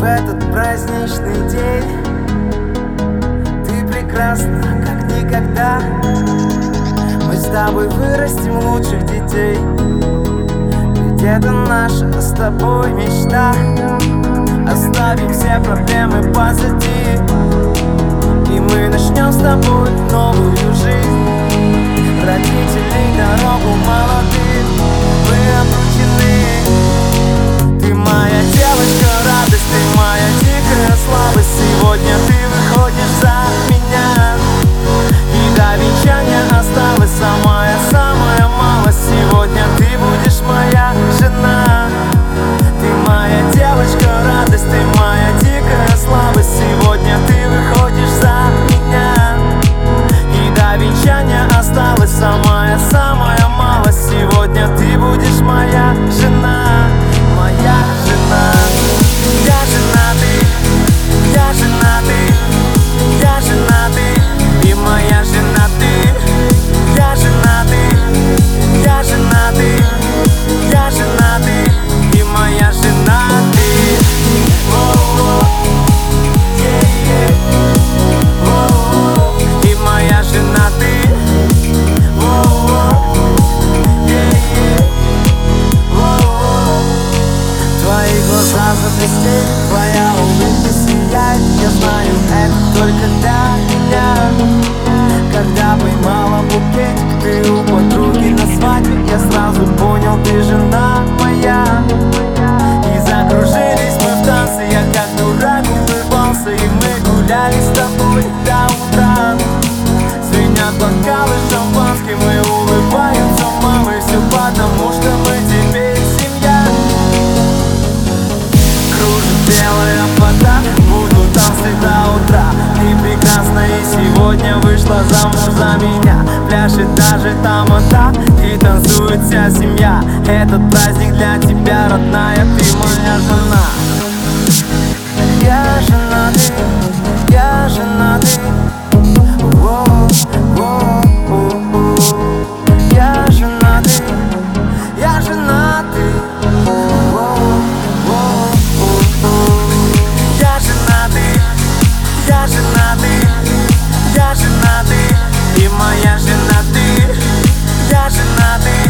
В этот праздничный день. Ты прекрасна, как никогда. Мы с тобой вырастим лучших детей. Ведь это наша с тобой мечта. Оставим все проблемы позади. И мы начнем с тобой новую жизнь. Родителей дорогу молодых Мы обручим сегодня вышла замуж за меня. Пляшет даже там одна и танцует вся семья. Этот праздник для тебя, родная, ты моя жена. моя жена ты, я жена ты.